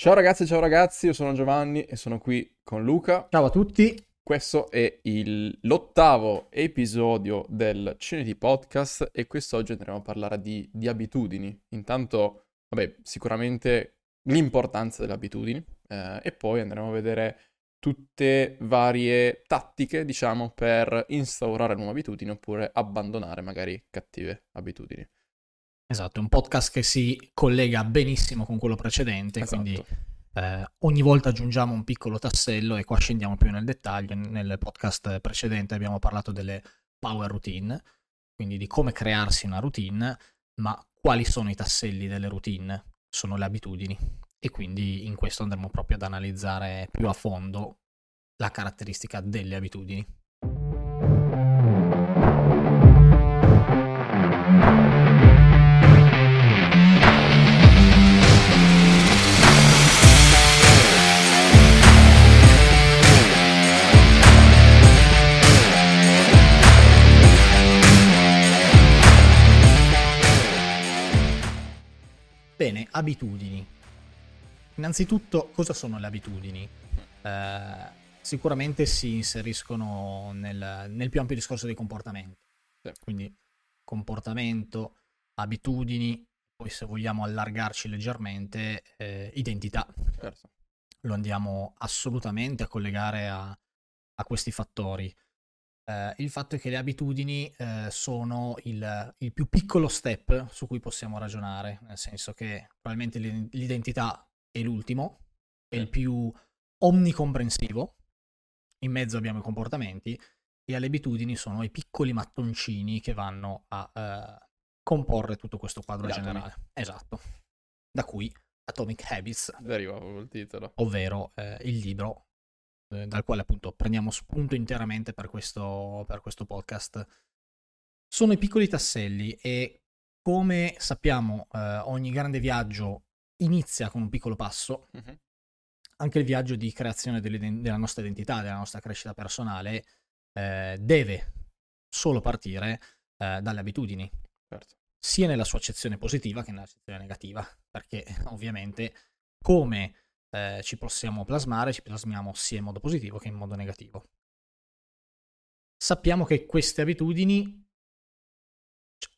Ciao ragazzi, ciao ragazzi, io sono Giovanni e sono qui con Luca. Ciao a tutti. Questo è il- l'ottavo episodio del Cineti Podcast e quest'oggi andremo a parlare di, di abitudini. Intanto, vabbè, sicuramente l'importanza delle abitudini eh, e poi andremo a vedere tutte varie tattiche, diciamo, per instaurare nuove abitudini oppure abbandonare magari cattive abitudini. Esatto, è un podcast che si collega benissimo con quello precedente, Esatto. quindi eh, ogni volta aggiungiamo un piccolo tassello e qua scendiamo più nel dettaglio. Nel podcast precedente abbiamo parlato delle power routine, quindi di come crearsi una routine, ma quali sono i tasselli delle routine? Sono le abitudini e quindi in questo andremo proprio ad analizzare più a fondo la caratteristica delle abitudini. Abitudini. Innanzitutto, cosa sono le abitudini? Eh, sicuramente si inseriscono nel, nel più ampio discorso dei comportamenti. Quindi comportamento, abitudini, poi se vogliamo allargarci leggermente, eh, identità. Certo. Lo andiamo assolutamente a collegare a, a questi fattori. Eh, il fatto è che le abitudini eh, sono il, il più piccolo step su cui possiamo ragionare, nel senso che probabilmente l'i- l'identità è l'ultimo, è il più omnicomprensivo, in mezzo abbiamo i comportamenti e le abitudini sono i piccoli mattoncini che vanno a eh, comporre tutto questo quadro generale. Esatto. Da cui Atomic Habits, Deriva proprio il titolo. ovvero eh, il libro dal quale appunto prendiamo spunto interamente per questo, per questo podcast. Sono i piccoli tasselli e come sappiamo eh, ogni grande viaggio inizia con un piccolo passo, Mhm. anche il viaggio di creazione della nostra identità, della nostra crescita personale, eh, deve solo partire eh, dalle abitudini, Certo. sia nella sua accezione positiva che nella accezione negativa, perché ovviamente come eh, ci possiamo plasmare, ci plasmiamo sia in modo positivo che in modo negativo. Sappiamo che queste abitudini,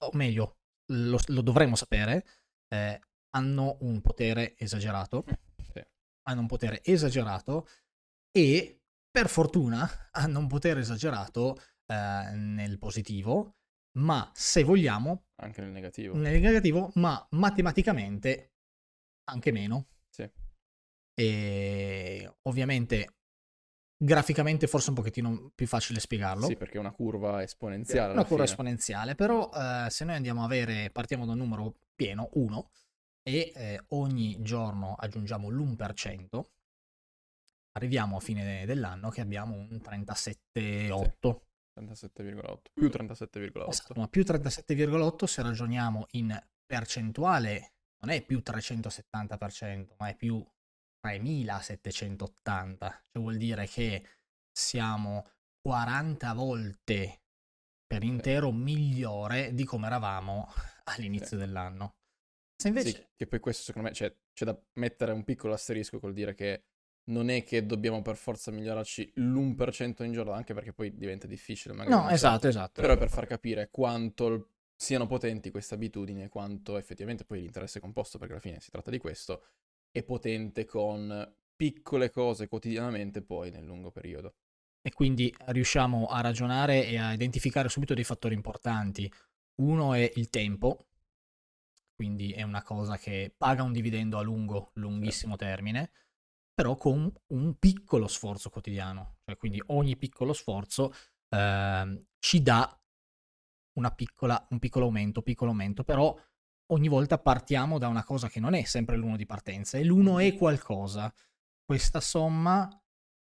o meglio, lo, lo dovremmo sapere, eh, hanno un potere esagerato, Sì. hanno un potere esagerato e per fortuna hanno un potere esagerato eh, nel positivo, ma se vogliamo Anche nel negativo. nel negativo, ma matematicamente anche meno. Sì. E ovviamente graficamente forse un pochettino più facile spiegarlo. Sì, perché è una curva esponenziale. Una curva fine. esponenziale, però eh, se noi andiamo a avere, partiamo da un numero pieno, 1, e eh, ogni giorno aggiungiamo l'1%, arriviamo a fine dell'anno che abbiamo un 37,8. 37,8. Più 37,8. Esatto, ma più 37,8 se ragioniamo in percentuale non è più 370%, ma è più 3780. Cioè vuol dire che siamo 40 volte per intero migliore di come eravamo all'inizio Sì. dell'anno. Se invece Sì, che poi questo secondo me cioè, c'è da mettere un piccolo asterisco col dire che non è che dobbiamo per forza migliorarci l'1% in giorno, anche perché poi diventa difficile magari. No, non so. esatto, esatto. Però è per far capire quanto siano potenti queste abitudini e quanto effettivamente poi l'interesse composto, perché alla fine si tratta di questo, è potente con piccole cose quotidianamente poi nel lungo periodo. E quindi riusciamo a ragionare e a identificare subito dei fattori importanti. Uno è il tempo, quindi è una cosa che paga un dividendo a lungo, lunghissimo termine, però con un piccolo sforzo quotidiano. Cioè, quindi ogni piccolo sforzo ehm, ci dà una piccola, un piccolo aumento, piccolo aumento, però ogni volta partiamo da una cosa che non è sempre l'uno di partenza, e l'uno è qualcosa. Questa somma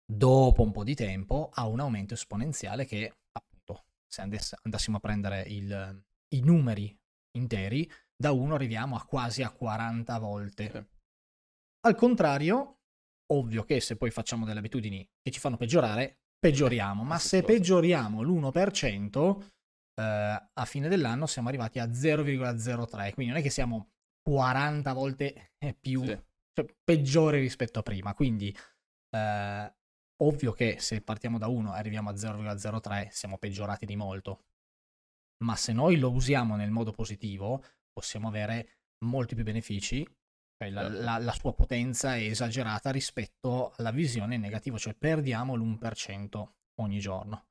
dopo un po' di tempo ha un aumento esponenziale che appunto se andass- andassimo a prendere il- i numeri interi da 1 arriviamo a quasi a 40 volte Sì. al contrario ovvio che se poi facciamo delle abitudini che ci fanno peggiorare peggioriamo ma se peggioriamo l'1% eh, a fine dell'anno siamo arrivati a 0,03 quindi non è che siamo 40 volte più Sì. cioè, peggiori rispetto a prima. Quindi, eh, ovvio che se partiamo da 1 e arriviamo a 0,03 siamo peggiorati di molto. Ma se noi lo usiamo nel modo positivo, possiamo avere molti più benefici. Cioè la, Certo. la- la sua potenza è esagerata rispetto alla visione negativa, cioè perdiamo l'1% ogni giorno.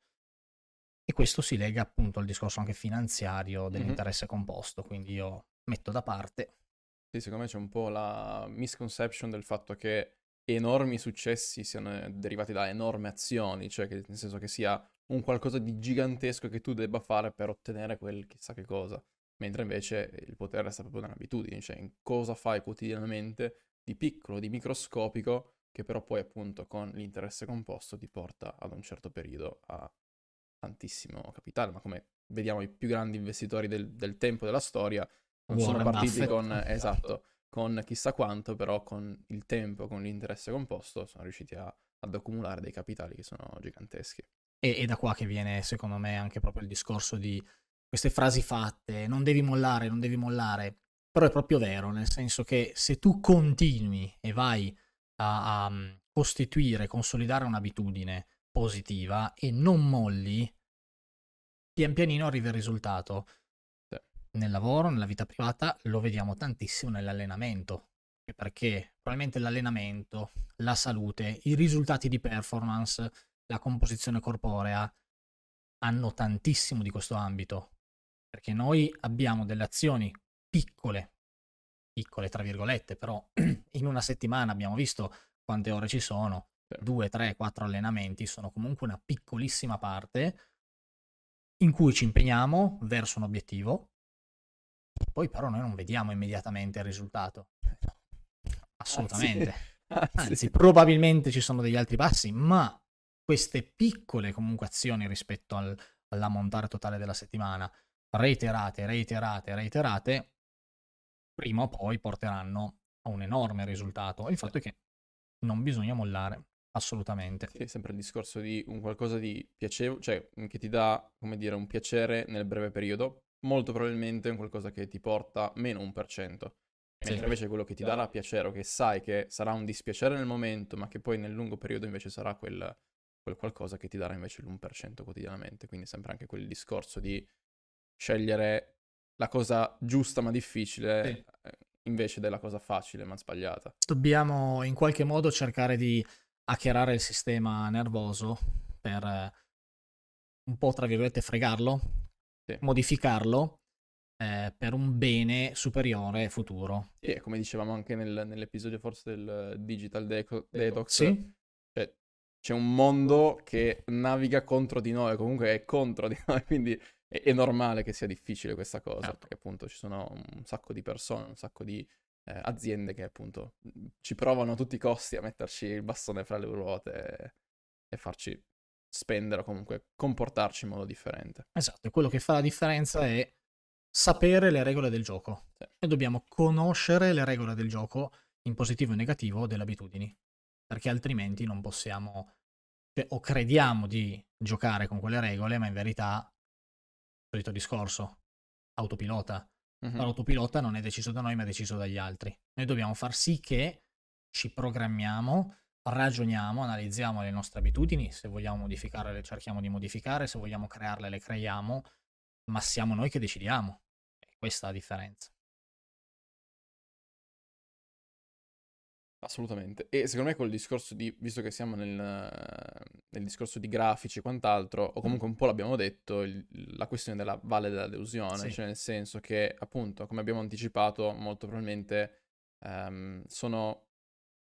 E questo si lega appunto al discorso anche finanziario dell'interesse composto, quindi io metto da parte. Sì, secondo me c'è un po' la misconception del fatto che enormi successi siano derivati da enormi azioni, cioè che, nel senso che sia un qualcosa di gigantesco che tu debba fare per ottenere quel chissà che cosa, mentre invece il potere resta proprio nell'abitudine, cioè in cosa fai quotidianamente di piccolo, di microscopico, che però poi appunto con l'interesse composto ti porta ad un certo periodo a tantissimo capitale, ma come vediamo i più grandi investitori del, del tempo della storia non sono Warren partiti Buffett. con, esatto, con chissà quanto, però con il tempo, con l'interesse composto, sono riusciti a- ad accumulare dei capitali che sono giganteschi. E, e da qua che viene, secondo me, anche proprio il discorso di queste frasi fatte, non devi mollare, non devi mollare, però è proprio vero, nel senso che se tu continui e vai a, a costituire, consolidare un'abitudine positiva e non molli, pian pianino arriva il risultato. Sì. Nel lavoro, nella vita privata, lo vediamo tantissimo nell'allenamento, perché probabilmente l'allenamento, la salute, i risultati di performance, la composizione corporea hanno tantissimo di questo ambito, perché noi abbiamo delle azioni piccole, piccole tra virgolette, però in una settimana abbiamo visto quante ore ci sono, Sì. due, tre, quattro allenamenti sono comunque una piccolissima parte in cui ci impegniamo verso un obiettivo, poi però noi non vediamo immediatamente il risultato. Assolutamente. Anzi, Anzi, probabilmente ci sono degli altri passi, ma queste piccole comunque azioni rispetto al- all'ammontare totale della settimana, reiterate, reiterate, reiterate, prima o poi porteranno a un enorme risultato. Il fatto è che non bisogna mollare, assolutamente. Sì, è sempre il discorso di un qualcosa di piacevole, cioè mm, che ti dà, come dire, un piacere nel breve periodo, molto probabilmente è un qualcosa che ti porta meno 1%. Sì. Mentre invece quello che ti darà piacere o che sai che sarà un dispiacere nel momento, ma che poi nel lungo periodo invece sarà quel, quel qualcosa che ti darà invece l'1% quotidianamente. Quindi sempre anche quel discorso di scegliere la cosa giusta ma difficile Sì. eh, invece della cosa facile ma sbagliata. Dobbiamo in qualche modo cercare di hackerare il sistema nervoso per eh, un po', tra virgolette, fregarlo, Sì. modificarlo eh, per un bene superiore futuro. Sì, e come dicevamo anche nel- nell'episodio forse del Digital Deco- Detox, Sì, cioè, c'è un mondo che naviga contro di noi, comunque è contro di noi, quindi è, è normale che sia difficile questa cosa, Certo. perché appunto ci sono un sacco di persone, un sacco di eh, aziende che appunto ci provano a tutti i costi a metterci il bastone fra le ruote e, e farci spendere o comunque comportarci in modo differente. esatto. E quello che fa la differenza è sapere le regole del gioco. Sì. E dobbiamo conoscere le regole del gioco in positivo e negativo delle abitudini, perché altrimenti non possiamo, cioè, o crediamo di giocare con quelle regole, ma in verità, solito discorso, autopilota. Ma l'autopilota non è deciso da noi, ma è deciso dagli altri. Noi dobbiamo far sì che ci programmiamo, ragioniamo, analizziamo le nostre abitudini, se vogliamo modificarle le cerchiamo di modificare, se vogliamo crearle le creiamo, ma siamo noi che decidiamo. E questa è la differenza. Assolutamente. E secondo me col discorso di, visto che siamo nel, nel discorso di grafici e quant'altro, o comunque un po' l'abbiamo detto, il- la questione della valle della delusione, Sì. cioè nel senso che appunto, come abbiamo anticipato, molto probabilmente ehm, sono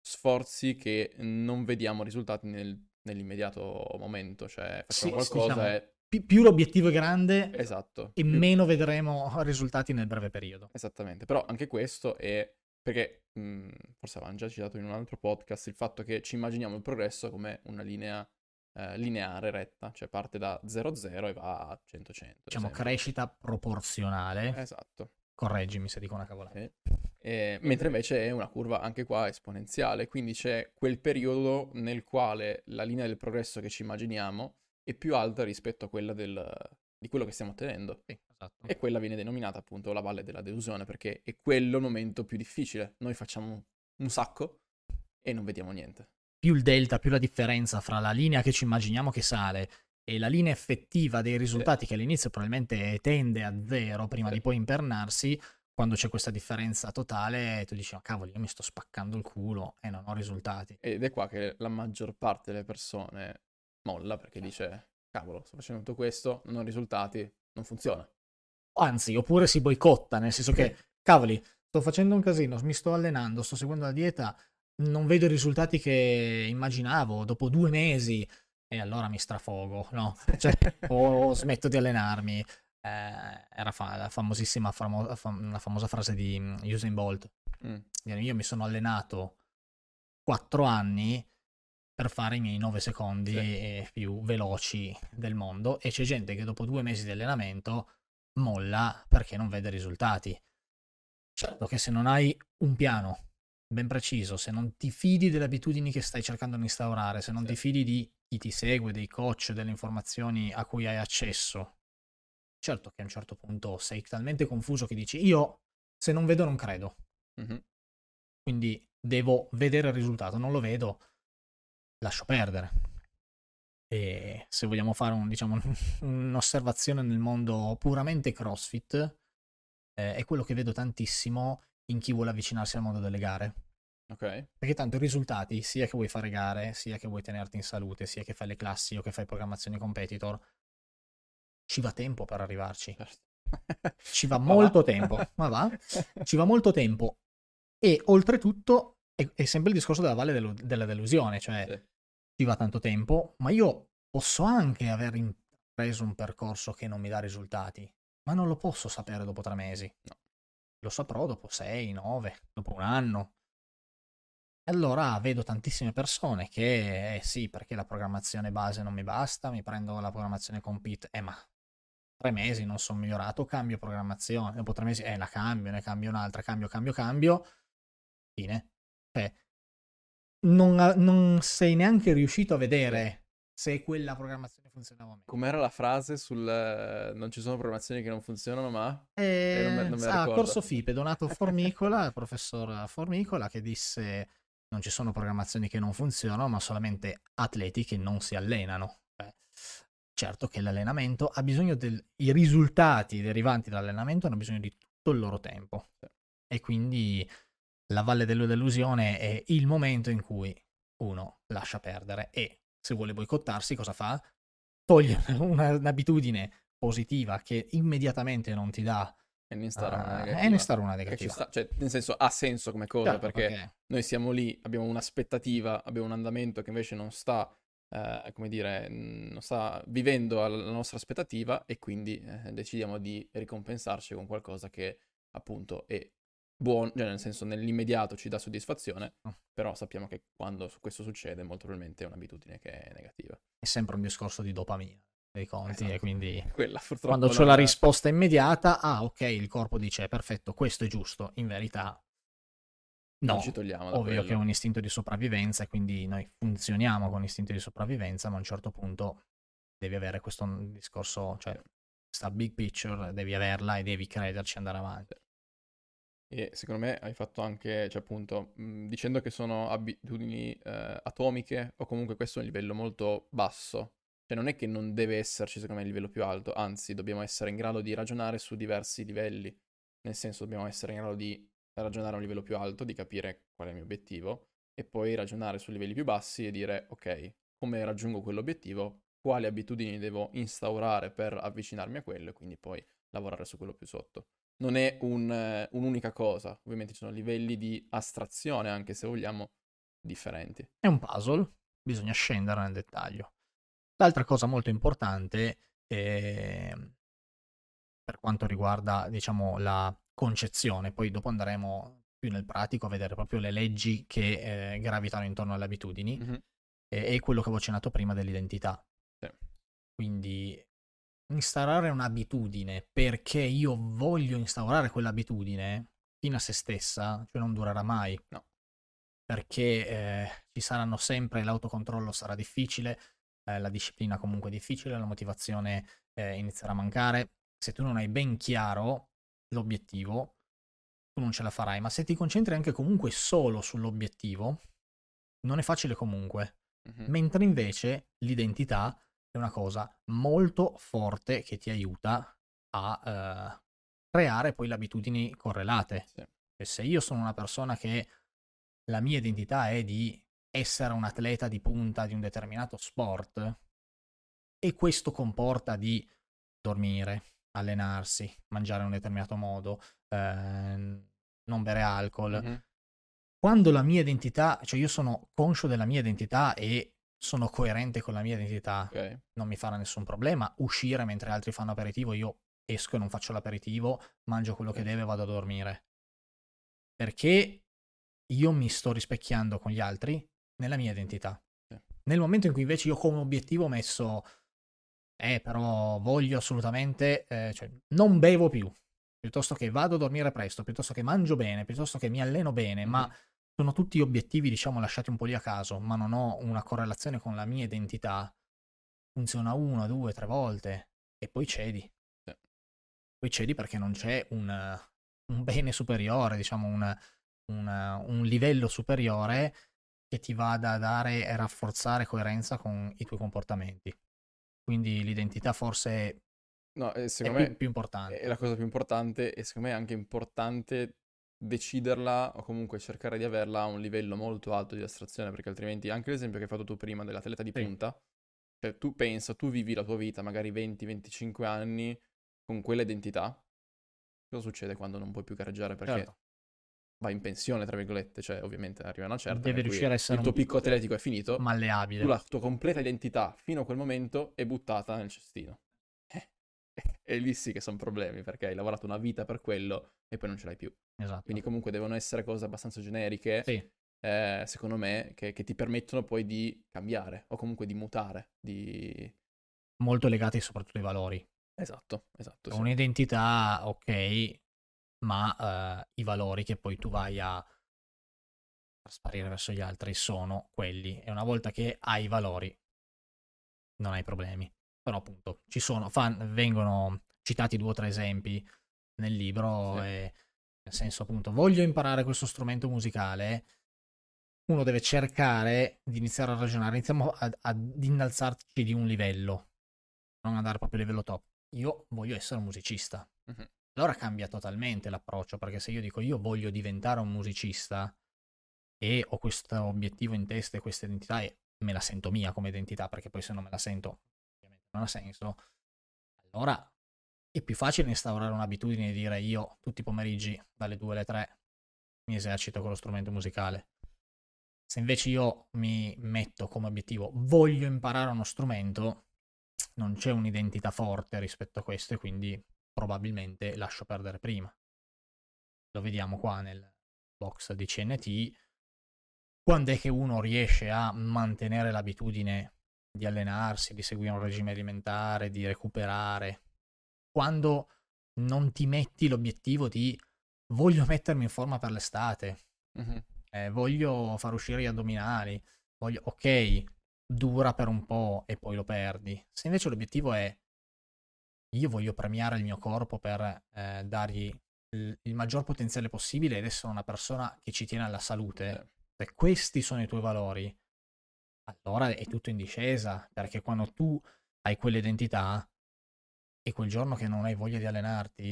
sforzi che non vediamo risultati nel- nell'immediato momento, cioè facciamo Sì, qualcosa diciamo, e... Pi- più l'obiettivo è grande Esatto. e più- meno vedremo risultati nel breve periodo. Esattamente, però anche questo è perché mh, forse avevamo già citato in un altro podcast il fatto che ci immaginiamo il progresso come una linea eh, lineare retta, cioè parte da 0-0 e va a 100-100. ad Diciamo crescita proporzionale. Esatto. Correggimi se dico una cavolata. Sì. E- mentre invece è una curva anche qua esponenziale, quindi c'è quel periodo nel quale la linea del progresso che ci immaginiamo è più alta rispetto a quella del- di quello che stiamo ottenendo. Sì, esatto. E quella viene denominata appunto la valle della delusione perché è quello il momento più difficile. Noi facciamo un sacco e non vediamo niente. Più il delta, più la differenza fra la linea che ci immaginiamo che sale e la linea effettiva dei risultati che all'inizio probabilmente tende a zero prima Sì. di poi impernarsi, quando c'è questa differenza totale tu dici, oh, cavoli, io mi sto spaccando il culo e non ho risultati. Ed è qua che la maggior parte delle persone molla perché dice, cavolo, sto facendo tutto questo, non ho risultati, non funziona. Anzi, oppure si boicotta, nel senso che, cavoli, sto facendo un casino, mi sto allenando, sto seguendo la dieta, non vedo i risultati che immaginavo dopo due mesi e allora mi strafogo, no? Cioè, o smetto di allenarmi. Eh, era fa- la famosissima famo- fam- la famosa frase di Usain Bolt. Mm, Io mi sono allenato quattro anni per fare i miei 9 secondi Sì. più veloci del mondo e c'è gente che dopo due mesi di allenamento molla perché non vede risultati. Certo che se non hai un piano ben preciso, se non ti fidi delle abitudini che stai cercando di instaurare, se non Sì. ti fidi di chi ti segue, dei coach, delle informazioni a cui hai accesso, certo che a un certo punto sei talmente confuso che dici io se non vedo non credo mhm. quindi devo vedere il risultato, non lo vedo, lascio perdere. E se vogliamo fare un, diciamo, un'osservazione nel mondo puramente CrossFit, eh, è quello che vedo tantissimo in chi vuole avvicinarsi al mondo delle gare. Ok, Perché tanto i risultati, sia che vuoi fare gare, sia che vuoi tenerti in salute, sia che fai le classi o che fai programmazione competitor, ci va tempo per arrivarci. certo. Ci va molto va? tempo, ma va. Ci va molto tempo. E oltretutto è, è sempre il discorso della valle dello- della delusione, cioè Sì. Ci va tanto tempo, ma io posso anche aver intrapreso un percorso che non mi dà risultati, ma non lo posso sapere dopo tre mesi. No. Lo saprò dopo sei, nove, dopo un anno. E allora vedo tantissime persone che, eh sì, perché la programmazione base non mi basta, mi prendo la programmazione compete, eh ma tre mesi non sono migliorato, cambio programmazione, dopo tre mesi, eh la cambio, ne cambio un'altra, cambio, cambio, cambio, fine. Cioè, non, non sei neanche riuscito a vedere se quella programmazione funzionava o meno. Com'era la frase sul eh, non ci sono programmazioni che non funzionano, ma... Eh, non me- non me ah, corso FIPE, Donato Formicola, il professor Formicola, che disse non ci sono programmazioni che non funzionano, ma solamente atleti che non si allenano. Beh, certo che l'allenamento ha bisogno del... i risultati derivanti dall'allenamento hanno bisogno di tutto il loro tempo. E quindi la valle della delusione è il momento in cui uno lascia perdere e se vuole boicottarsi cosa fa? Toglie una- un'abitudine positiva che immediatamente non ti dà E ne instaura una Ah, negativa. e ne una negativa. sta- cioè, nel senso, ha senso come cosa, Certo, perché, noi siamo lì, abbiamo un'aspettativa, abbiamo un andamento che invece non sta, eh, come dire, non sta vivendo alla nostra aspettativa e quindi eh, decidiamo di ricompensarci con qualcosa che appunto è buono, cioè nel senso nell'immediato ci dà soddisfazione, Oh. però sappiamo che quando questo succede molto probabilmente è un'abitudine che è negativa. è sempre un discorso di dopamina dei conti Esatto. e quindi Quella quando non la è- risposta immediata, ah ok, il corpo dice perfetto, questo è giusto, in verità non no. ci togliamo Ovvio quello. che è un istinto di sopravvivenza e quindi noi funzioniamo con istinto di sopravvivenza, ma a un certo punto devi avere questo discorso, cioè questa big picture, devi averla e devi crederci e andare avanti. E secondo me hai fatto anche, cioè appunto, mh, dicendo che sono abitudini eh, atomiche o comunque questo è un livello molto basso. Cioè non è che non deve esserci secondo me il livello più alto, anzi dobbiamo essere in grado di ragionare su diversi livelli. Nel senso dobbiamo essere in grado di ragionare a un livello più alto, di capire qual è il mio obiettivo e poi ragionare su livelli più bassi e dire ok, come raggiungo quell'obiettivo, quali abitudini devo instaurare per avvicinarmi a quello e quindi poi lavorare su quello più sotto non è un, eh, un'unica cosa. Ovviamente ci sono livelli di astrazione, anche se vogliamo, differenti. È un puzzle, bisogna scendere nel dettaglio. L'altra cosa molto importante è, per quanto riguarda, diciamo, la concezione, poi dopo andremo più nel pratico a vedere proprio le leggi che eh, gravitano intorno alle abitudini, Mhm. e, e quello che avevo accennato prima dell'identità. Sì. Quindi instaurare un'abitudine perché io voglio instaurare quell'abitudine fino a se stessa, cioè non durerà mai. No. Perché eh, ci saranno sempre, l'autocontrollo sarà difficile, eh, la disciplina comunque è difficile, la motivazione eh, inizierà a mancare. Se tu non hai ben chiaro l'obiettivo, tu non ce la farai, ma se ti concentri anche comunque solo sull'obiettivo, non è facile comunque. Mhm. Mentre invece l'identità è una cosa molto forte che ti aiuta a eh, creare poi le abitudini correlate. Sì. E se io sono una persona che la mia identità è di essere un atleta di punta di un determinato sport e questo comporta di dormire, allenarsi, mangiare in un determinato modo, ehm, non bere alcol. Mhm. Quando la mia identità, cioè io sono conscio della mia identità e sono coerente con la mia identità, Ok. non mi farà nessun problema uscire mentre altri fanno aperitivo, io esco e non faccio l'aperitivo, mangio quello che Sì. deve e vado a dormire. Perché io mi sto rispecchiando con gli altri nella mia identità. Sì. Nel momento in cui invece io come obiettivo ho messo, eh, però voglio assolutamente, eh, cioè, non bevo più, piuttosto che vado a dormire presto, piuttosto che mangio bene, piuttosto che mi alleno bene, ma Mhm. Sono tutti obiettivi, diciamo, lasciati un po' lì a caso, ma non ho una correlazione con la mia identità. Funziona una, due, tre volte e poi cedi. Sì. Poi cedi perché non c'è un, un bene superiore, diciamo, un, un- un livello superiore che ti vada a dare e rafforzare coerenza con i tuoi comportamenti. Quindi l'identità forse No, eh, è secondo più, me più importante. è la cosa più importante e secondo me è anche importante deciderla o comunque cercare di averla a un livello molto alto di astrazione, perché altrimenti anche l'esempio che hai fatto tu prima dell'atleta di punta, cioè tu pensa, tu vivi la tua vita magari 20-25 anni con quella identità, cosa succede quando non puoi più gareggiare perché Certo. vai in pensione, tra virgolette, cioè ovviamente arriva una certa Deve riuscire a essere il tuo picco atletico è finito, malleabile. tu la tua completa identità fino a quel momento è buttata nel cestino. E lì sì che sono problemi, perché hai lavorato una vita per quello e poi non ce l'hai più. Esatto. Quindi comunque devono essere cose abbastanza generiche, Sì. eh, secondo me, che, che ti permettono poi di cambiare o comunque di mutare. Di... molto legati soprattutto ai valori. Esatto, esatto. sì. Un'identità, ok, ma eh, i valori che poi tu vai a sparire verso gli altri sono quelli. E una volta che hai i valori, non hai problemi. Però appunto ci sono, fan- vengono citati due o tre esempi nel libro, Sì. e, nel senso appunto, voglio imparare questo strumento musicale. Uno deve cercare di iniziare a ragionare, iniziamo ad, ad innalzarci di un livello, non andare proprio a livello top. Io voglio essere un musicista. Mhm. Allora cambia totalmente l'approccio, perché se io dico io voglio diventare un musicista e ho questo obiettivo in testa e questa identità e me la sento mia come identità, perché poi se non me la sento ovviamente non ha senso, allora è più facile instaurare un'abitudine e dire io tutti i pomeriggi dalle 2 alle 3 mi esercito con lo strumento musicale. Se invece io mi metto come obiettivo voglio imparare uno strumento, non c'è un'identità forte rispetto a questo e quindi probabilmente lascio perdere prima. Lo vediamo qua nel box di CNT. Quando è che uno riesce a mantenere l'abitudine di allenarsi, di seguire un regime alimentare, di recuperare? Quando non ti metti l'obiettivo di voglio mettermi in forma per l'estate, Mhm. eh, voglio far uscire gli addominali, voglio, ok, dura per un po' e poi lo perdi. Se invece l'obiettivo è io voglio premiare il mio corpo per eh, dargli il, il maggior potenziale possibile ed essere una persona che ci tiene alla salute, se questi sono i tuoi valori, allora è tutto in discesa, perché quando tu hai quell'identità e quel giorno che non hai voglia di allenarti,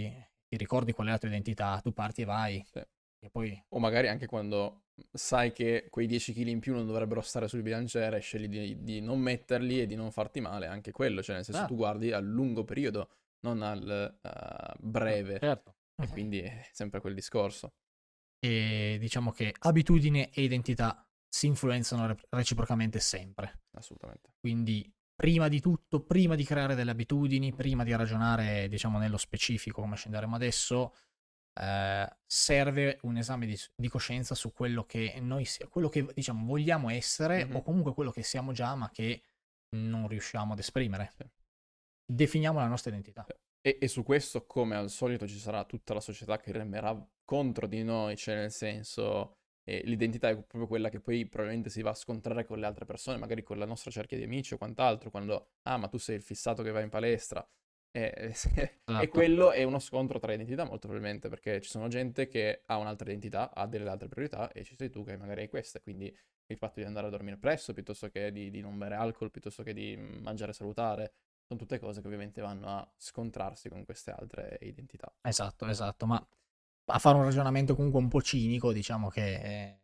ti ricordi qual è la tua identità, tu parti e vai. Sì. E poi O magari anche quando sai che quei 10 kg in più non dovrebbero stare sul bilanciere, scegli di, di non metterli e di non farti male, anche quello, cioè nel senso Ah. tu guardi al lungo periodo, non al eh, breve, certo. e quindi è sempre quel discorso. E diciamo che abitudine e identità si influenzano re- reciprocamente sempre. Assolutamente. Quindi, prima di tutto, prima di creare delle abitudini, prima di ragionare, diciamo, nello specifico, come scenderemo adesso, eh, serve un esame di, di coscienza su quello che noi sia, quello che diciamo vogliamo essere Mhm. o comunque quello che siamo già, ma che non riusciamo ad esprimere. Sì. Definiamo la nostra identità. E, e su questo, come al solito, ci sarà tutta la società che remerà contro di noi, cioè nel senso, eh, l'identità è proprio quella che poi probabilmente si va a scontrare con le altre persone, magari con la nostra cerchia di amici o quant'altro, quando, ah, ma tu sei il fissato che va in palestra. E, esatto. e, quello è uno scontro tra identità molto probabilmente, perché ci sono gente che ha un'altra identità, ha delle altre priorità, e ci sei tu che magari hai queste, quindi il fatto di andare a dormire presto, piuttosto che di, di non bere alcol, piuttosto che di mangiare salutare, sono tutte cose che ovviamente vanno a scontrarsi con queste altre identità. Esatto, esatto, ma a fare un ragionamento comunque un po' cinico, diciamo che eh,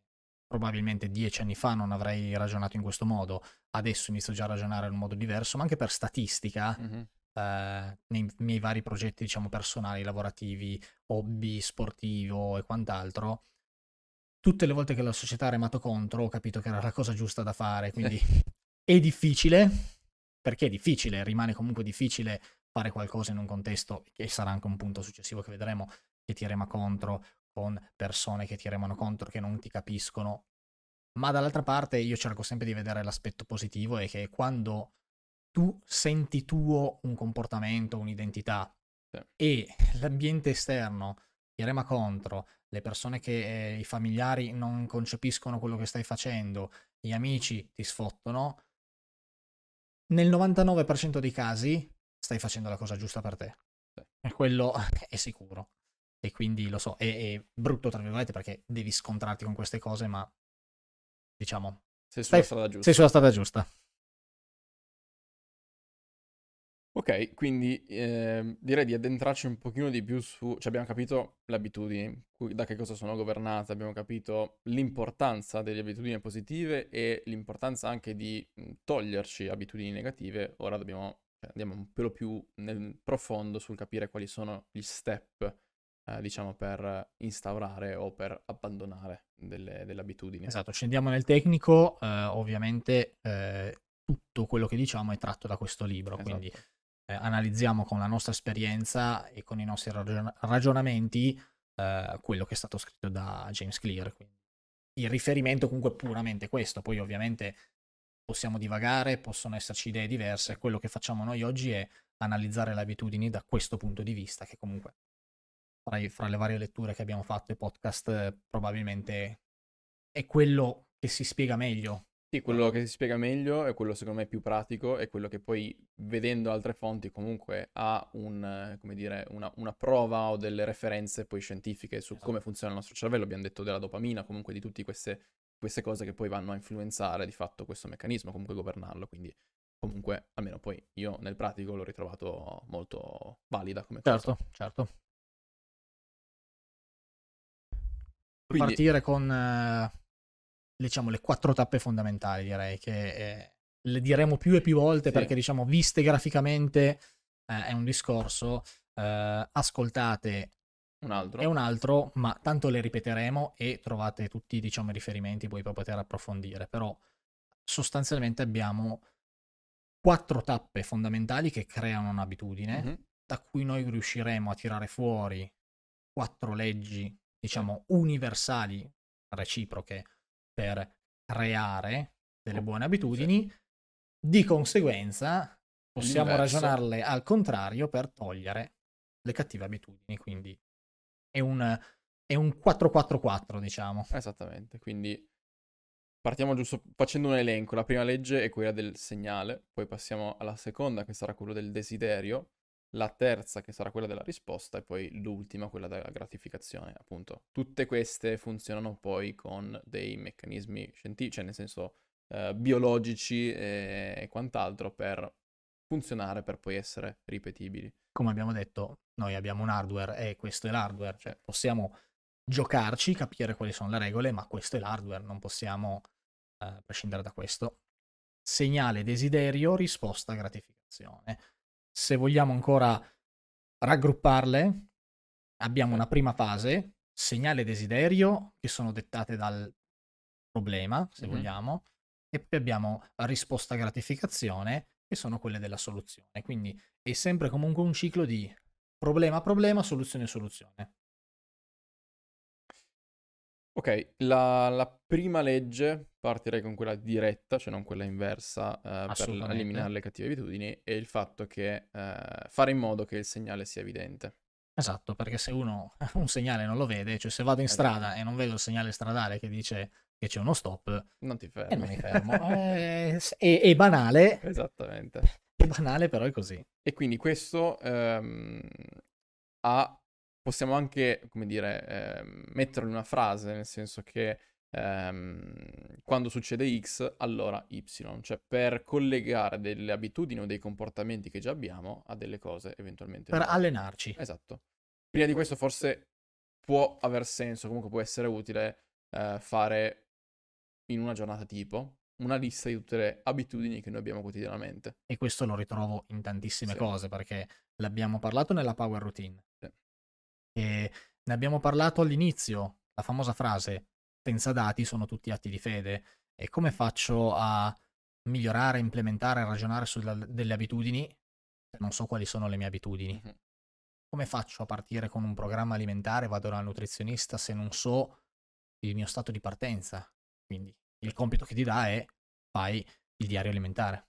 probabilmente dieci anni fa non avrei ragionato in questo modo, adesso inizio già a ragionare in un modo diverso, ma anche per statistica, mm-hmm. eh, nei miei vari progetti, diciamo, personali, lavorativi, hobby, sportivo e quant'altro, tutte le volte che la società ha remato contro ho capito che era la cosa giusta da fare, quindi è difficile, perché è difficile, rimane comunque difficile fare qualcosa in un contesto, che sarà anche un punto successivo che vedremo, che ti rema contro, con persone che ti remano contro, che non ti capiscono. Ma dall'altra parte io cerco sempre di vedere l'aspetto positivo e che quando tu senti tuo un comportamento, un'identità sì. e l'ambiente esterno ti rema contro, le persone che eh, i familiari non concepiscono quello che stai facendo, gli amici ti sfottono, nel 99% dei casi stai facendo la cosa giusta per te. Sì. E quello è sicuro. E quindi lo so, è, è, brutto tra virgolette perché devi scontrarti con queste cose, ma diciamo... Sei sulla stai, strada giusta. Sei sulla strada giusta. Ok, quindi eh, direi di addentrarci un pochino di più su... Cioè abbiamo capito le abitudini, da che cosa sono governate, abbiamo capito l'importanza delle abitudini positive e l'importanza anche di toglierci abitudini negative. Ora dobbiamo, cioè, andiamo un pelo più nel profondo sul capire quali sono gli step eh, diciamo, per instaurare o per abbandonare delle, delle abitudini. Esatto, scendiamo nel tecnico, eh, ovviamente eh, tutto quello che diciamo è tratto da questo libro, esatto. quindi eh, analizziamo con la nostra esperienza e con i nostri ragion- ragionamenti eh, quello che è stato scritto da James Clear. Quindi il riferimento comunque è puramente questo, poi ovviamente possiamo divagare, possono esserci idee diverse, quello che facciamo noi oggi è analizzare le abitudini da questo punto di vista, che comunque fra, fra le varie letture che abbiamo fatto e podcast probabilmente è quello che si spiega meglio. Sì, quello che si spiega meglio è quello secondo me più pratico, è quello che poi vedendo altre fonti comunque ha un, come dire, una, una prova o delle referenze poi scientifiche su esatto. come funziona il nostro cervello. Abbiamo detto della dopamina, comunque di tutte queste, queste cose che poi vanno a influenzare di fatto questo meccanismo, comunque governarlo. Quindi comunque, almeno poi io nel pratico l'ho ritrovato molto valida come certo, cosa. Certo, certo. Quindi... partire con eh, diciamo le quattro tappe fondamentali direi che eh, le diremo più e più volte sì. perché diciamo viste graficamente eh, è un discorso eh, ascoltate un altro. è un altro ma tanto le ripeteremo e trovate tutti diciamo i riferimenti poi per poter approfondire però sostanzialmente abbiamo quattro tappe fondamentali che creano un'abitudine mm-hmm. da cui noi riusciremo a tirare fuori quattro leggi diciamo, universali, reciproche, per creare delle buone abitudini, di conseguenza possiamo L'inverso. ragionarle al contrario per togliere le cattive abitudini. Quindi è un, è un 4-4-4, diciamo. Esattamente, quindi partiamo giusto facendo un elenco. La prima legge è quella del segnale, poi passiamo alla seconda che sarà quello del desiderio, la terza che sarà quella della risposta e poi l'ultima quella della gratificazione, appunto. Tutte queste funzionano poi con dei meccanismi scientifici, cioè nel senso eh, biologici e, quant'altro per funzionare, per poi essere ripetibili. Come abbiamo detto, noi abbiamo un hardware e questo è l'hardware, cioè possiamo giocarci, capire quali sono le regole, ma questo è l'hardware, non possiamo eh, prescindere da questo. Segnale desiderio, risposta gratificazione se vogliamo ancora raggrupparle, abbiamo una prima fase, segnale e desiderio, che sono dettate dal problema, se mm-hmm. vogliamo, e poi abbiamo risposta gratificazione, che sono quelle della soluzione. Quindi è sempre comunque un ciclo di problema, problema, soluzione, soluzione. Ok, la, la, prima legge, partirei con quella diretta, cioè non quella inversa, eh, per eliminare le cattive abitudini, è il fatto che eh, fare in modo che il segnale sia evidente. Esatto, perché se uno un segnale non lo vede, cioè se vado in esatto. strada e non vedo il segnale stradale che dice che c'è uno stop, non ti fermi. E non mi fermo. è, è, è banale. Esattamente. È banale, però è così. E quindi questo ehm, ha, possiamo anche, come dire, ehm, metterlo in una frase, nel senso che ehm, quando succede X, allora Y, cioè per collegare delle abitudini o dei comportamenti che già abbiamo a delle cose eventualmente. Per nuove. allenarci. Esatto. Prima di questo forse può aver senso, comunque può essere utile eh, fare in una giornata tipo una lista di tutte le abitudini che noi abbiamo quotidianamente. E questo lo ritrovo in tantissime Sì. cose, perché l'abbiamo parlato nella Power Routine. E ne abbiamo parlato all'inizio, la famosa frase, senza dati sono tutti atti di fede. E come faccio a migliorare, implementare, ragionare su delle abitudini se non so quali sono le mie abitudini? Come faccio a partire con un programma alimentare, vado dal nutrizionista se non so il mio stato di partenza? Quindi il compito che ti dà è fai il diario alimentare.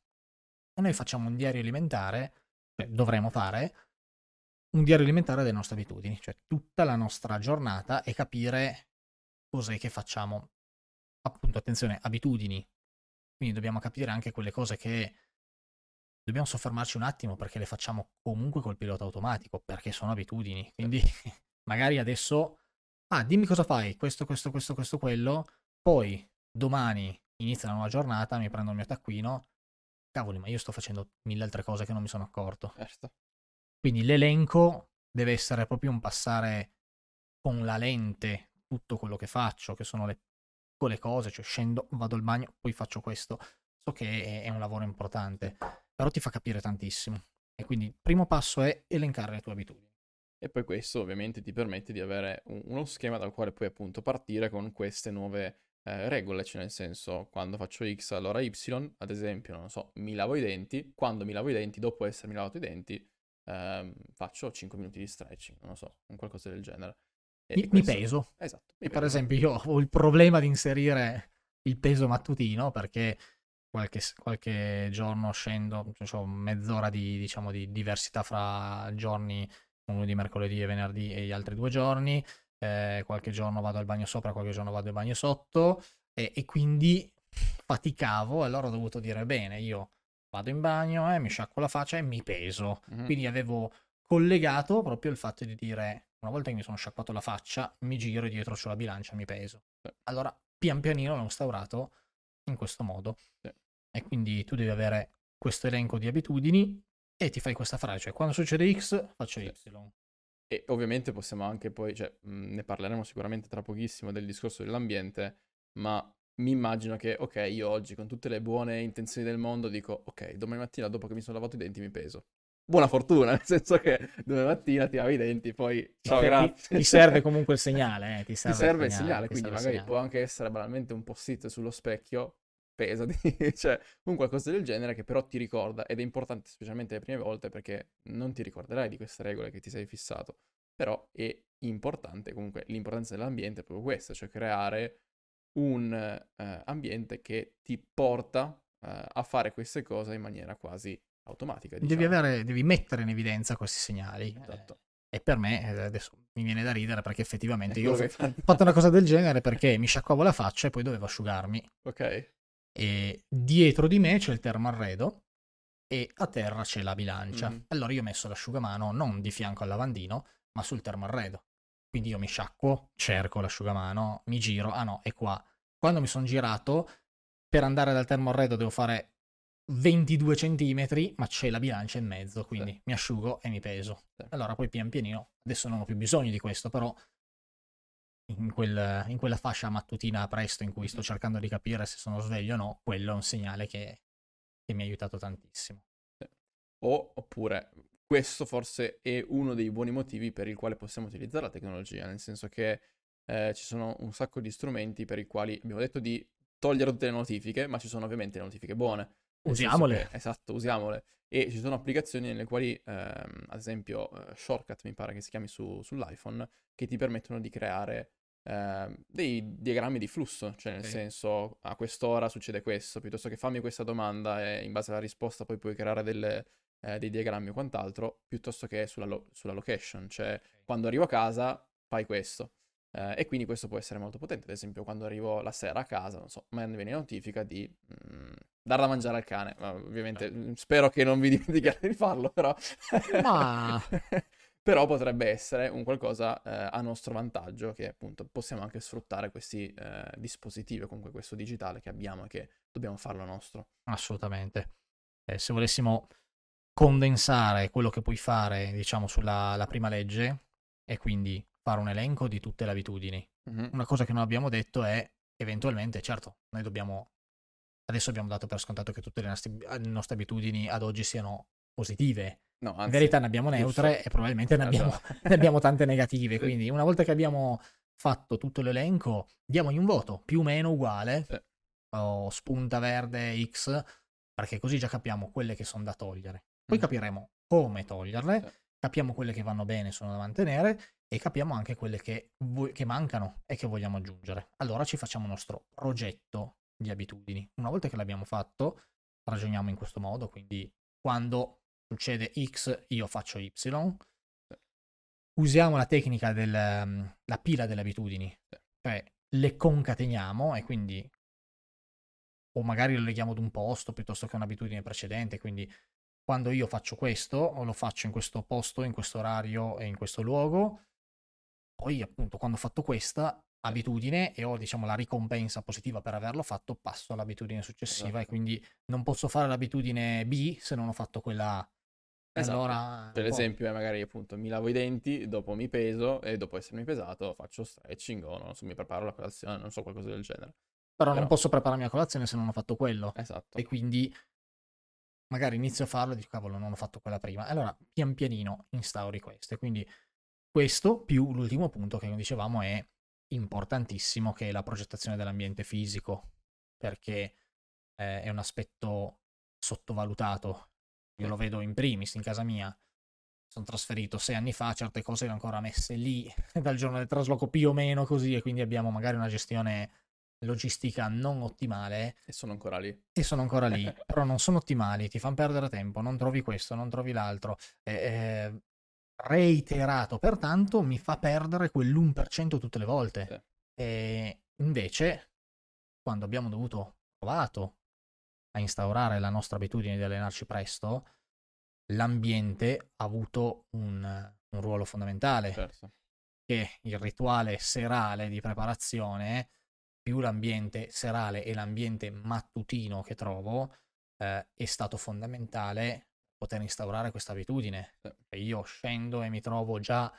E noi facciamo un diario alimentare, cioè dovremo fare un diario alimentare delle nostre abitudini, cioè tutta la nostra giornata e capire cos'è che facciamo. Appunto, attenzione, abitudini. Quindi dobbiamo capire anche quelle cose che dobbiamo soffermarci un attimo perché le facciamo comunque col pilota automatico, perché sono abitudini. Quindi magari adesso, ah, dimmi cosa fai, questo, questo, questo, questo, quello, poi domani inizia la nuova giornata, mi prendo il mio taccuino, cavoli, ma io sto facendo mille altre cose che non mi sono accorto. Certo. Quindi l'elenco deve essere proprio un passare con la lente tutto quello che faccio, che sono le piccole cose, cioè scendo, vado al bagno, poi faccio questo. So che è, un lavoro importante, però ti fa capire tantissimo. E quindi il primo passo è elencare le tue abitudini. E poi questo ovviamente ti permette di avere un- uno schema dal quale puoi appunto partire con queste nuove eh, regole, cioè nel senso quando faccio X allora Y, ad esempio, non lo so, mi lavo i denti, quando mi lavo i denti, dopo essermi lavato i denti, ehm, faccio 5 minuti di stretching, non lo so, un qualcosa del genere. Mi, mi questo- peso. Esatto. mi Per peso. esempio, io ho il problema di inserire il peso mattutino perché qualche, qualche giorno scendo, cioè ho mezz'ora di, diciamo, di diversità fra giorni, uno di mercoledì e venerdì e gli altri due giorni. eh, qualche giorno vado al bagno sopra, qualche giorno vado al bagno sotto e, e quindi faticavo. Allora ho dovuto dire: bene, io vado in bagno, eh, mi sciacquo la faccia e mi peso. Mhm. Quindi avevo collegato proprio il fatto di dire una volta che mi sono sciacquato la faccia, mi giro e dietro c'ho la bilancia, mi peso. Sì. Allora, pian pianino l'ho instaurato in questo modo. Sì. E quindi tu devi avere questo elenco di abitudini e ti fai questa frase, cioè quando succede X faccio Sì. Y. E ovviamente possiamo anche poi, cioè, mh, ne parleremo sicuramente tra pochissimo del discorso dell'ambiente, ma mi immagino che, ok, io oggi con tutte le buone intenzioni del mondo dico, ok, domani mattina dopo che mi sono lavato i denti mi peso. Buona fortuna, nel senso che domani mattina ti lavi i denti, poi ciao, grazie. Ti serve comunque il segnale, eh, ti Ti serve, serve il segnale, ti quindi serve magari segnale. può anche essere banalmente un post-it sullo specchio, pesati, cioè un qualcosa del genere che però ti ricorda ed è importante specialmente le prime volte perché non ti ricorderai di queste regole che ti sei fissato, però è importante comunque l'importanza dell'ambiente è proprio questa, cioè creare un eh, ambiente che ti porta eh, a fare queste cose in maniera quasi automatica, Devi, diciamo. avere, devi mettere in evidenza questi segnali. Esatto. Eh, e per me, eh, adesso mi viene da ridere perché effettivamente io ho fatto una cosa del genere perché mi sciacquavo la faccia e poi dovevo asciugarmi. Ok, E dietro di me c'è il termoarredo e a terra c'è la bilancia. Mhm. Allora io ho messo l'asciugamano non di fianco al lavandino, ma sul termoarredo. Quindi io mi sciacquo, cerco l'asciugamano, mi giro, ah no, è qua. Quando mi sono girato, per andare dal termoarredo devo fare 22 centimetri, ma c'è la bilancia in mezzo, quindi Sì. mi asciugo e mi peso. Sì. Allora poi pian pianino, adesso non ho più bisogno di questo, però in, quel- in quella fascia mattutina presto in cui sto cercando di capire se sono sveglio o no, quello è un segnale che, che mi ha aiutato tantissimo. O, oppure, questo forse è uno dei buoni motivi per il quale possiamo utilizzare la tecnologia, nel senso che eh, ci sono un sacco di strumenti per i quali abbiamo detto di togliere tutte le notifiche, ma ci sono ovviamente le notifiche buone. Usiamole. che- esatto, usiamole. E ci sono applicazioni nelle quali, ehm, ad esempio, eh, Shortcut mi pare che si chiami su- sull'iPhone, che ti permettono di creare ehm, dei diagrammi di flusso, cioè nel Sì. senso a quest'ora succede questo, piuttosto che fammi questa domanda e in base alla risposta poi puoi creare delle, eh, dei diagrammi o quant'altro, piuttosto che sulla, lo- sulla location, cioè quando arrivo a casa fai questo. Eh, e quindi questo può essere molto potente, ad esempio quando arrivo la sera a casa, non so, mi viene notifica di, mm, dar da mangiare al cane. Ovviamente spero che non vi dimentichiate di farlo, però... Ma... però potrebbe essere un qualcosa eh, a nostro vantaggio, che appunto possiamo anche sfruttare questi eh, dispositivi, comunque questo digitale che abbiamo e che dobbiamo farlo nostro. Assolutamente. Eh, se volessimo condensare quello che puoi fare, diciamo, sulla prima legge, e quindi fare un elenco di tutte le abitudini. Mm-hmm. Una cosa che non abbiamo detto è, eventualmente, certo, noi dobbiamo... Adesso abbiamo dato per scontato che tutte le nostre, le nostre abitudini ad oggi siano positive, No, anzi, in verità ne abbiamo neutre giusto. e probabilmente ne abbiamo, esatto. ne abbiamo tante negative. Sì. Quindi una volta che abbiamo fatto tutto l'elenco, diamogli un voto più o meno uguale, sì. o spunta verde X, perché così già capiamo quelle che sono da togliere. Poi mm. capiremo come toglierle, sì. capiamo quelle che vanno bene, sono da mantenere e capiamo anche quelle che, vo- che mancano e che vogliamo aggiungere. Allora ci facciamo il nostro progetto di abitudini. Una volta che l'abbiamo fatto, ragioniamo in questo modo, quindi quando succede X, io faccio Y. Usiamo la tecnica della mm, pila delle abitudini, cioè le concateniamo e quindi o magari lo leghiamo ad un posto piuttosto che un'abitudine precedente, quindi quando io faccio questo o lo faccio in questo posto, in questo orario e in questo luogo, poi appunto quando ho fatto questa abitudine e ho diciamo la ricompensa positiva per averlo fatto, passo all'abitudine successiva esatto. e quindi non posso fare l'abitudine B se non ho fatto quella A. Esatto. Allora, per esempio, eh, magari appunto mi lavo i denti, dopo mi peso e dopo essermi pesato faccio stretching o non so, mi preparo la colazione, non so, qualcosa del genere. Però, Però... non posso prepararmi la colazione se non ho fatto quello. Esatto. E quindi magari inizio a farlo e dico cavolo non ho fatto quella prima. Allora pian pianino instauri queste. Quindi questo più l'ultimo punto che dicevamo è importantissimo che è la progettazione dell'ambiente fisico perché eh, è un aspetto sottovalutato io lo vedo in primis in casa mia. Sono trasferito sei anni fa, certe cose ho ancora messe lì dal giorno del trasloco più o meno così e quindi abbiamo magari una gestione logistica non ottimale. E sono ancora lì. E sono ancora lì, però non sono ottimali, ti fanno perdere tempo, non trovi questo, non trovi l'altro. Eh, eh, reiterato, pertanto mi fa perdere quell'1% tutte le volte. Sì. E invece, quando abbiamo dovuto provato a instaurare la nostra abitudine di allenarci presto, l'ambiente ha avuto un, un ruolo fondamentale. Certo. Che il rituale serale di preparazione, più l'ambiente serale e l'ambiente mattutino che trovo, eh, è stato fondamentale poter instaurare questa abitudine. Sì. Io scendo e mi trovo già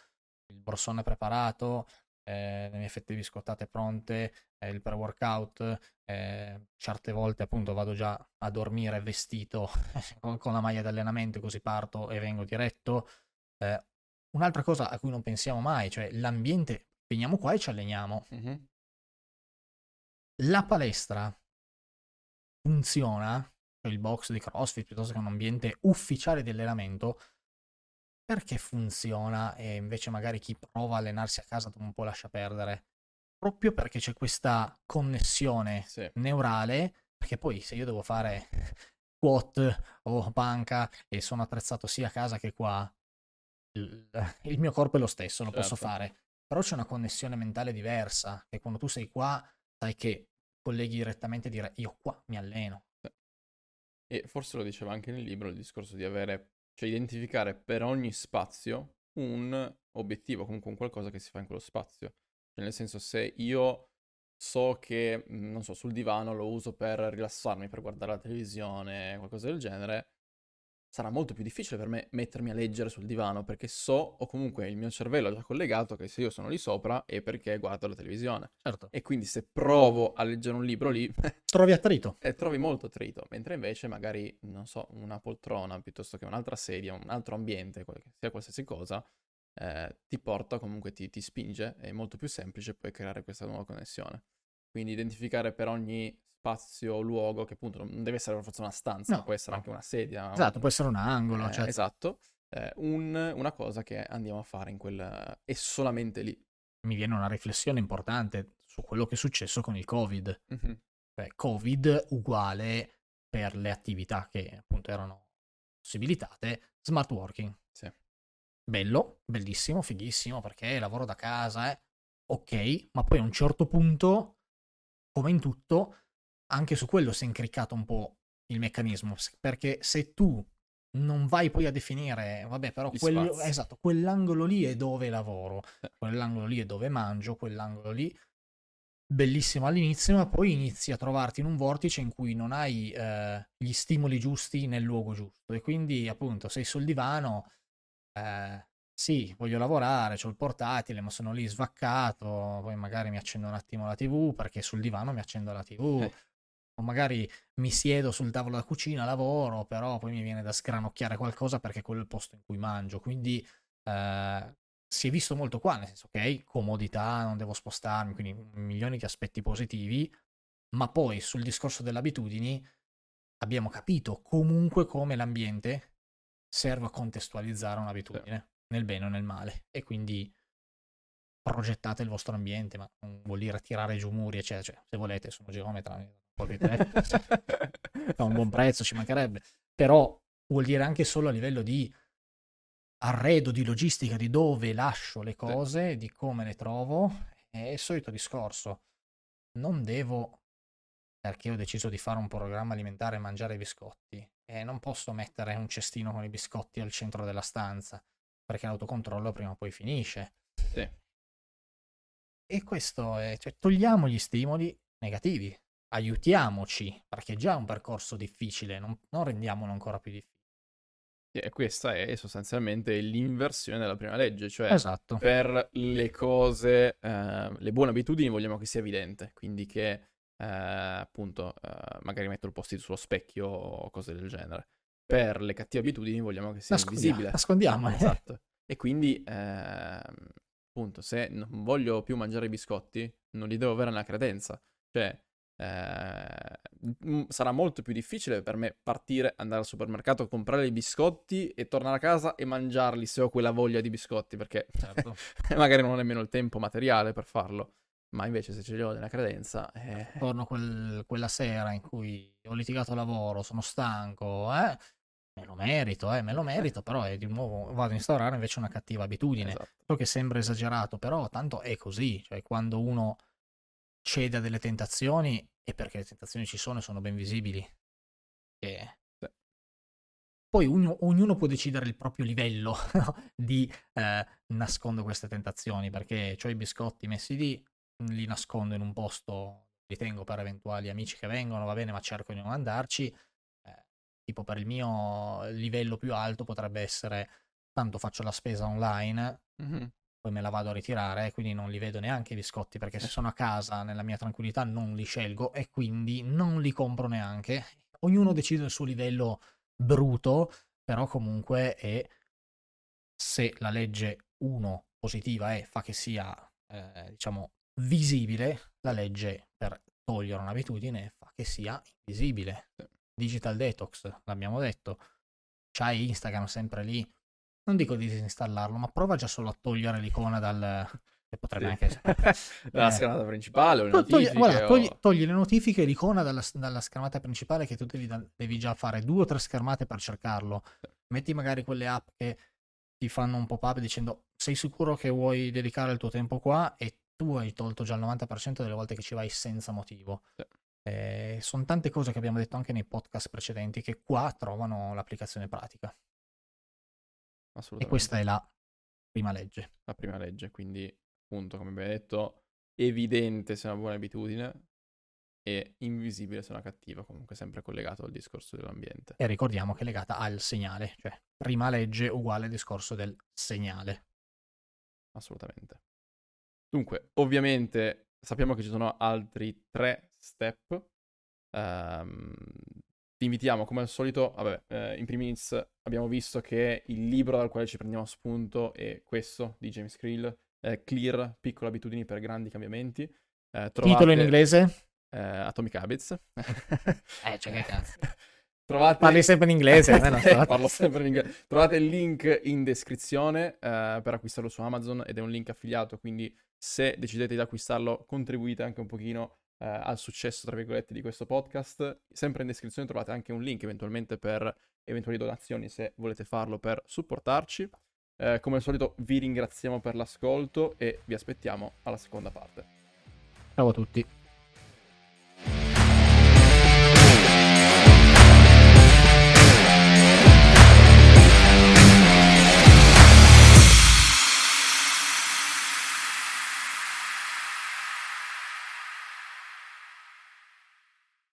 il borsone preparato, eh, le mie fette biscottate pronte, eh, il pre-workout, eh, certe volte appunto vado già a dormire vestito con la maglia d'allenamento così parto e vengo diretto. Eh, un'altra cosa a cui non pensiamo mai, cioè l'ambiente, veniamo qua e ci alleniamo. Mm-hmm. La palestra funziona, cioè il box di CrossFit piuttosto che un ambiente ufficiale di allenamento, perché funziona e invece magari chi prova a allenarsi a casa un po' lascia perdere? Proprio perché c'è questa connessione sì. neurale, perché poi se io devo fare quat o panca e sono attrezzato sia a casa che qua, il, il mio corpo è lo stesso, lo certo. posso fare. Però c'è una connessione mentale diversa, e quando tu sei qua sai che colleghi direttamente e dire io qua mi alleno. E forse lo diceva anche nel libro il discorso di avere cioè identificare per ogni spazio un obiettivo, comunque un qualcosa che si fa in quello spazio. Cioè, nel senso, se io so che, non so, sul divano lo uso per rilassarmi, per guardare la televisione, qualcosa del genere, sarà molto più difficile per me mettermi a leggere sul divano perché so o comunque il mio cervello è già collegato che se io sono lì sopra è perché guardo la televisione. Certo. E quindi se provo a leggere un libro lì trovi attrito. E trovi molto attrito, mentre invece magari non so, una poltrona piuttosto che un'altra sedia, un altro ambiente, sia qualsiasi cosa, eh, ti porta comunque ti, ti spinge, è molto più semplice poi creare questa nuova connessione. Quindi identificare per ogni spazio, luogo, che appunto non deve essere forse una stanza, no, può essere no. anche una sedia. Esatto, un... può essere un angolo. Eh, certo. Esatto, eh, un, una cosa che andiamo a fare in quel... è solamente lì. Mi viene una riflessione importante su quello che è successo con il Covid. Mm-hmm. Cioè, Covid uguale per le attività che appunto erano possibilitate, smart working. Sì. Bello, bellissimo, fighissimo, perché lavoro da casa, eh. ok, ma poi a un certo punto, come in tutto, anche su quello si è incriccato un po' il meccanismo, perché se tu non vai poi a definire, vabbè, però quel, esatto, quell'angolo lì è dove lavoro, eh. quell'angolo lì è dove mangio, quell'angolo lì bellissimo all'inizio, ma poi inizi a trovarti in un vortice in cui non hai eh, gli stimoli giusti nel luogo giusto e quindi appunto sei sul divano, eh, sì, voglio lavorare, ho il portatile, ma sono lì svaccato, poi magari mi accendo un attimo la tv perché sul divano mi accendo la tv. Eh o magari mi siedo sul tavolo da cucina, lavoro, però poi mi viene da sgranocchiare qualcosa perché quello è il posto in cui mangio. Quindi eh, si è visto molto qua, nel senso, ok, comodità, non devo spostarmi, quindi milioni di aspetti positivi, ma poi sul discorso delle abitudini abbiamo capito comunque come l'ambiente serve a contestualizzare un'abitudine. Nel bene o nel male. E quindi progettate il vostro ambiente, ma non vuol dire tirare giù muri, eccetera. Cioè, se volete, sono geometra, potete, a un buon prezzo, ci mancherebbe. Però vuol dire anche solo a livello di arredo, di logistica, di dove lascio le cose, sì. di come le trovo. È il solito discorso. Non devo, perché ho deciso di fare un programma alimentare e mangiare biscotti, e non posso mettere un cestino con i biscotti al centro della stanza, perché l'autocontrollo prima o poi finisce. Sì. E questo è, cioè, togliamo gli stimoli negativi, aiutiamoci, perché è già un percorso difficile, non, non rendiamolo ancora più difficile. E questa è sostanzialmente l'inversione della prima legge, cioè esatto. per le cose, eh, le buone abitudini vogliamo che sia evidente, quindi che eh, appunto eh, magari metto il post-it sullo specchio o cose del genere. Per le cattive abitudini vogliamo che sia Nascondia- invisibile. Nascondiamo. Eh. Esatto. E quindi ehm, appunto se non voglio più mangiare i biscotti non li devo avere nella credenza. Cioè eh, sarà molto più difficile per me partire, andare al supermercato, comprare i biscotti e tornare a casa e mangiarli se ho quella voglia di biscotti, perché certo. magari non ho nemmeno il tempo materiale per farlo. Ma invece se ce li ho nella credenza... Eh... Torno quel, quella sera in cui ho litigato lavoro, sono stanco, eh? Me lo merito, eh, me lo merito, però è di nuovo vado a instaurare invece una cattiva abitudine. Esatto. So che sembra esagerato, però tanto è così, cioè quando uno cede a delle tentazioni è perché le tentazioni ci sono e sono ben visibili. E... Poi ognuno, ognuno, può decidere il proprio livello di eh, nascondo queste tentazioni, perché ho i biscotti messi lì, li nascondo in un posto, li tengo per eventuali amici che vengono, va bene, ma cerco di non andarci. Eh, tipo per il mio livello più alto potrebbe essere, tanto faccio la spesa online, mm-hmm poi me la vado a ritirare, quindi non li vedo neanche i biscotti, perché se sono a casa nella mia tranquillità non li scelgo e quindi non li compro neanche. Ognuno decide il suo livello bruto, però comunque è se la legge 1 positiva è fa che sia, eh, diciamo, visibile, la legge per togliere un'abitudine fa che sia invisibile. Digital detox, l'abbiamo detto. C'hai Instagram sempre lì non dico di disinstallarlo, ma prova già solo a togliere l'icona dal... che potrebbe sì. anche dalla eh. schermata principale o le togli, guarda, togli, o... togli, le notifiche e l'icona dalla, dalla, schermata principale che tu devi, devi, già fare due o tre schermate per cercarlo. Metti magari quelle app che ti fanno un pop-up dicendo sei sicuro che vuoi dedicare il tuo tempo qua e tu hai tolto già il 90% delle volte che ci vai senza motivo. Sì. Eh, sono tante cose che abbiamo detto anche nei podcast precedenti che qua trovano l'applicazione pratica. E questa è la prima legge. La prima legge, quindi appunto, come abbiamo detto, evidente se è una buona abitudine e invisibile se è una cattiva, comunque sempre collegato al discorso dell'ambiente. E ricordiamo che è legata al segnale, cioè prima legge uguale al discorso del segnale. Assolutamente. Dunque, ovviamente sappiamo che ci sono altri tre step um, ti invitiamo come al solito, vabbè, eh, in primis abbiamo visto che il libro dal quale ci prendiamo spunto è questo di James Krill, eh, Clear, piccole abitudini per grandi cambiamenti. Eh, trovate, Titolo in inglese? Eh, Atomic Habits. eh, cioè che cazzo. Trovate... Parli sempre in inglese. eh, parlo sempre in inglese. Trovate il link in descrizione eh, per acquistarlo su Amazon ed è un link affiliato, quindi se decidete di acquistarlo contribuite anche un pochino eh, al successo, tra virgolette, di questo podcast. Sempre in descrizione trovate anche un link eventualmente per eventuali donazioni se volete farlo per supportarci. Eh, come al solito vi ringraziamo per l'ascolto e vi aspettiamo alla seconda parte. Ciao a tutti.